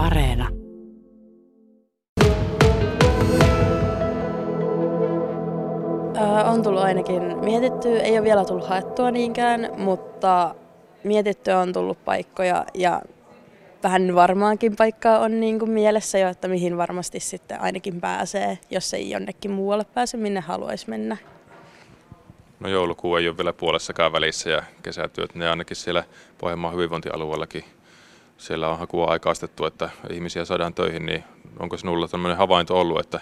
Areena. on tullut ainakin mietitty, ei ole vielä tullut haettua niinkään, mutta mietittyä on tullut paikkoja ja vähän varmaankin paikkaa on niin kuin mielessä jo, että mihin varmasti sitten ainakin pääsee, jos ei jonnekin muualle pääse, minne haluaisi mennä. No joulukuu ei ole vielä puolessakaan välissä ja kesätyöt, ne ainakin siellä Pohjanmaan hyvinvointialueellakin siellä on hakua aikaistettu, että ihmisiä saadaan töihin, niin onko sinulla tämmöinen havainto ollut, että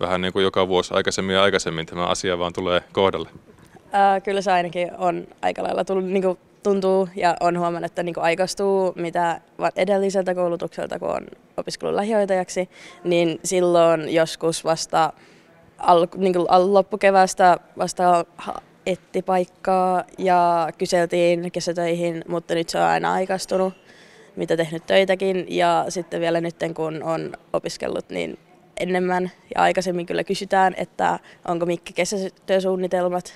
vähän niin kuin joka vuosi aikaisemmin ja aikaisemmin tämä asia vaan tulee kohdalle? Ää, kyllä se ainakin on aika lailla tullut, niin kuin tuntuu ja on huomannut, että niin kuin aikaistuu mitä edelliseltä koulutukselta, kun on opiskellut lähihoitajaksi, niin silloin joskus vasta al, niin kuin loppukevästä vasta etti paikkaa ja kyseltiin kesätöihin, mutta nyt se on aina aikaistunut, mitä tehnyt töitäkin. Ja sitten vielä nyt kun on opiskellut, niin enemmän ja aikaisemmin kyllä kysytään, että onko mikä kesätyösuunnitelmat.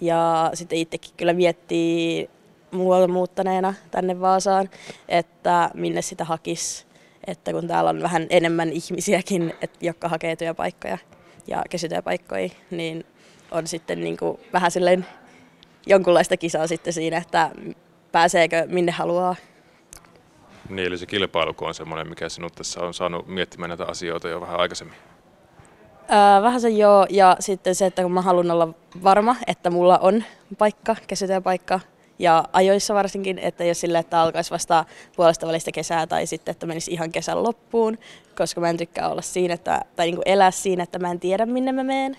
Ja sitten itsekin kyllä miettii muualta muuttaneena tänne Vaasaan, että minne sitä hakisi. Että kun täällä on vähän enemmän ihmisiäkin, että, jotka hakee työpaikkoja ja kesätyöpaikkoja, niin on sitten niin kuin vähän silleen jonkunlaista kisaa sitten siinä, että pääseekö minne haluaa. Niin, eli se kilpailu on semmoinen, mikä sinut tässä on saanut miettimään näitä asioita jo vähän aikaisemmin. Öö, vähän se joo, ja sitten se, että kun mä haluan olla varma, että mulla on paikka, paikka, ja ajoissa varsinkin, että jos sille, että alkaisi vasta puolesta välistä kesää tai sitten, että menisi ihan kesän loppuun, koska mä en tykkää olla siinä, että, tai niin kuin elää siinä, että mä en tiedä minne mä menen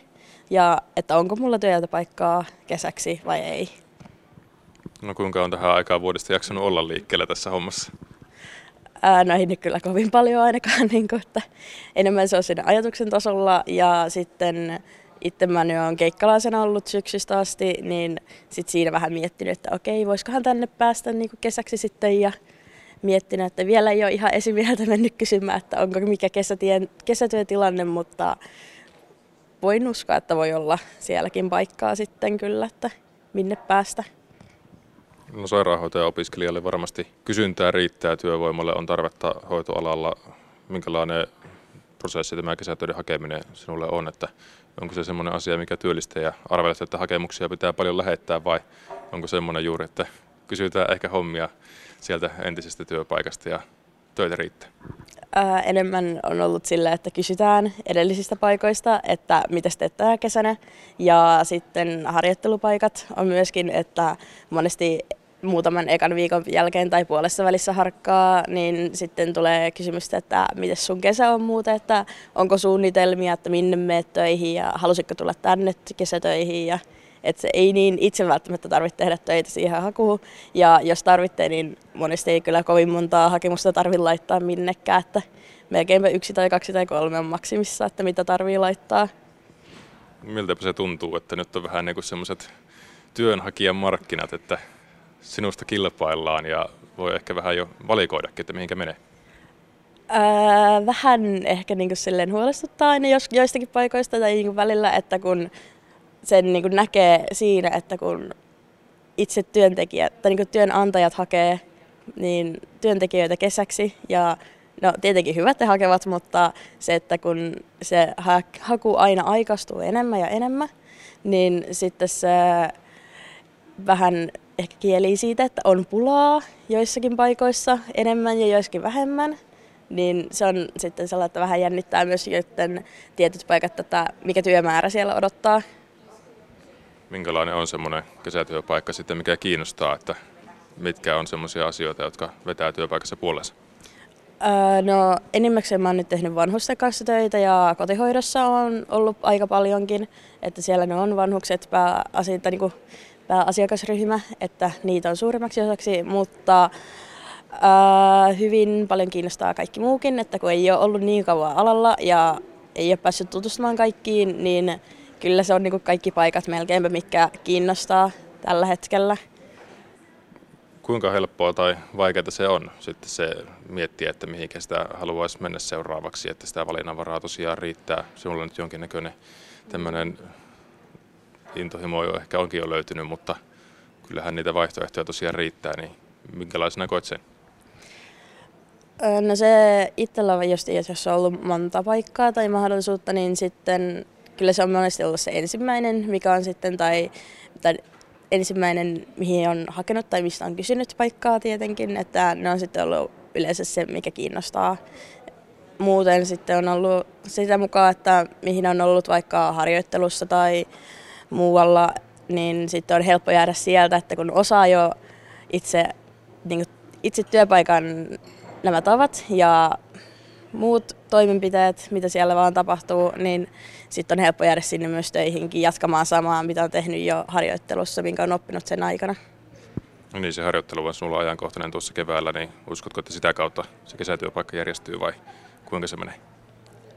ja että onko mulla paikkaa kesäksi vai ei. No kuinka on tähän aikaan vuodesta jaksanut olla liikkeellä tässä hommassa? Ää, no ei nyt kyllä kovin paljon ainakaan, niin kuin, että enemmän se on siinä ajatuksen tasolla ja sitten itse mä nyt olen keikkalaisena ollut syksystä asti, niin sit siinä vähän miettinyt, että okei, voisikohan tänne päästä niin kuin kesäksi sitten ja miettinyt, että vielä ei ole ihan esimieheltä mennyt kysymään, että onko mikä kesätien, kesätyötilanne, mutta voin uskoa, että voi olla sielläkin paikkaa sitten kyllä, että minne päästä. No sairaanhoitaja-opiskelijalle varmasti kysyntää riittää työvoimalle, on tarvetta hoitoalalla. Minkälainen prosessi tämä kesätöiden hakeminen sinulle on, että onko se semmoinen asia, mikä työllistää ja arvelet, että hakemuksia pitää paljon lähettää vai onko semmoinen juuri, että kysytään ehkä hommia sieltä entisestä työpaikasta ja töitä riittää? Ää, enemmän on ollut sillä, että kysytään edellisistä paikoista, että mitä teet tänä kesänä. Ja sitten harjoittelupaikat on myöskin, että monesti muutaman ekan viikon jälkeen tai puolessa välissä harkkaa, niin sitten tulee kysymystä, että miten sun kesä on muuta, että onko suunnitelmia, että minne meet töihin ja halusitko tulla tänne kesätöihin ja että se ei niin itse välttämättä tarvitse tehdä töitä siihen hakuun. Ja jos tarvitte, niin monesti ei kyllä kovin montaa hakemusta tarvitse laittaa minnekään, että melkeinpä yksi tai kaksi tai kolme on maksimissa, että mitä tarvii laittaa. Miltäpä se tuntuu, että nyt on vähän niin kuin semmoiset työnhakijan markkinat, että sinusta kilpaillaan ja voi ehkä vähän jo valikoidakin, että mihinkä menee? Ää, vähän ehkä niin silleen huolestuttaa aina jos, joistakin paikoista tai niin välillä, että kun sen niin näkee siinä, että kun itse työntekijät tai niin työnantajat hakee niin työntekijöitä kesäksi ja no tietenkin hyvät te hakevat, mutta se, että kun se haku aina aikaistuu enemmän ja enemmän, niin sitten se vähän ehkä kieli siitä, että on pulaa joissakin paikoissa enemmän ja joissakin vähemmän, niin se on sitten sellainen, että vähän jännittää myös joiden tietyt paikat, että mikä työmäärä siellä odottaa. Minkälainen on semmoinen kesätyöpaikka sitten, mikä kiinnostaa, että mitkä on semmoisia asioita, jotka vetää työpaikassa puolensa? Öö, no enimmäkseen mä oon nyt tehnyt vanhusten kanssa töitä ja kotihoidossa on ollut aika paljonkin, että siellä ne on vanhukset pääasioita, niin pääasiakasryhmä, että niitä on suurimmaksi osaksi, mutta ää, hyvin paljon kiinnostaa kaikki muukin, että kun ei ole ollut niin kauan alalla ja ei ole päässyt tutustumaan kaikkiin, niin kyllä se on niin kuin kaikki paikat melkeinpä, mikä kiinnostaa tällä hetkellä. Kuinka helppoa tai vaikeaa se on sitten se miettiä, että mihinkä sitä haluaisi mennä seuraavaksi, että sitä valinnanvaraa tosiaan riittää. Sinulla on nyt jonkinnäköinen tämmöinen intohimo jo ehkä onkin jo löytynyt, mutta kyllähän niitä vaihtoehtoja tosiaan riittää, niin minkälaisena koet sen? No se itsellä just, jos on ollut monta paikkaa tai mahdollisuutta, niin sitten kyllä se on monesti ollut se ensimmäinen, mikä on sitten, tai, tai ensimmäinen, mihin on hakenut tai mistä on kysynyt paikkaa tietenkin, että ne on sitten ollut yleensä se, mikä kiinnostaa. Muuten sitten on ollut sitä mukaan, että mihin on ollut vaikka harjoittelussa tai muualla, niin sitten on helppo jäädä sieltä, että kun osaa jo itse, niin itse työpaikan nämä tavat ja muut toimenpiteet, mitä siellä vaan tapahtuu, niin sitten on helppo jäädä sinne myös töihinkin jatkamaan samaa, mitä on tehnyt jo harjoittelussa, minkä on oppinut sen aikana. No niin, se harjoittelu on sinulla ajankohtainen tuossa keväällä, niin uskotko, että sitä kautta se kesätyöpaikka järjestyy vai kuinka se menee?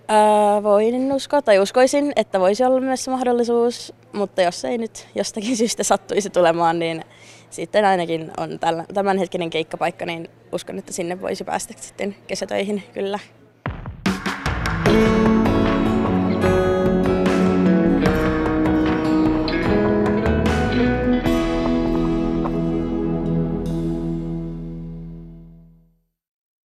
Ää, voin uskoa tai uskoisin, että voisi olla myös mahdollisuus, mutta jos ei nyt jostakin syystä sattuisi tulemaan, niin sitten ainakin on tämänhetkinen keikkapaikka, niin uskon, että sinne voisi päästä sitten kesätöihin kyllä. you